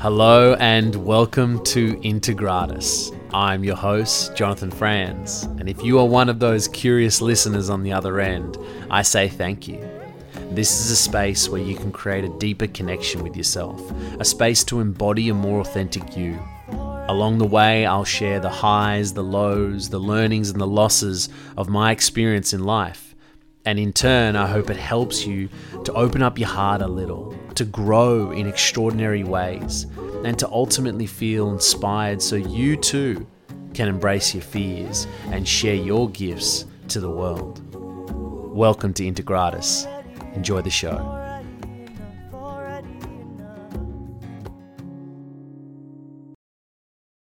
Hello and welcome to Integratus. I'm your host, Jonathan Franze, and if you are one of those curious listeners on the other end, I say thank you. This is a space where you can create a deeper connection with yourself, a space to embody a more authentic you. Along the way, I'll share the highs, the lows, the learnings, and the losses of my experience in life. And in turn, I hope it helps you to open up your heart a little, to grow in extraordinary ways, and to ultimately feel inspired so you too can embrace your fears and share your gifts to the world. Welcome to Integratus. Enjoy the show.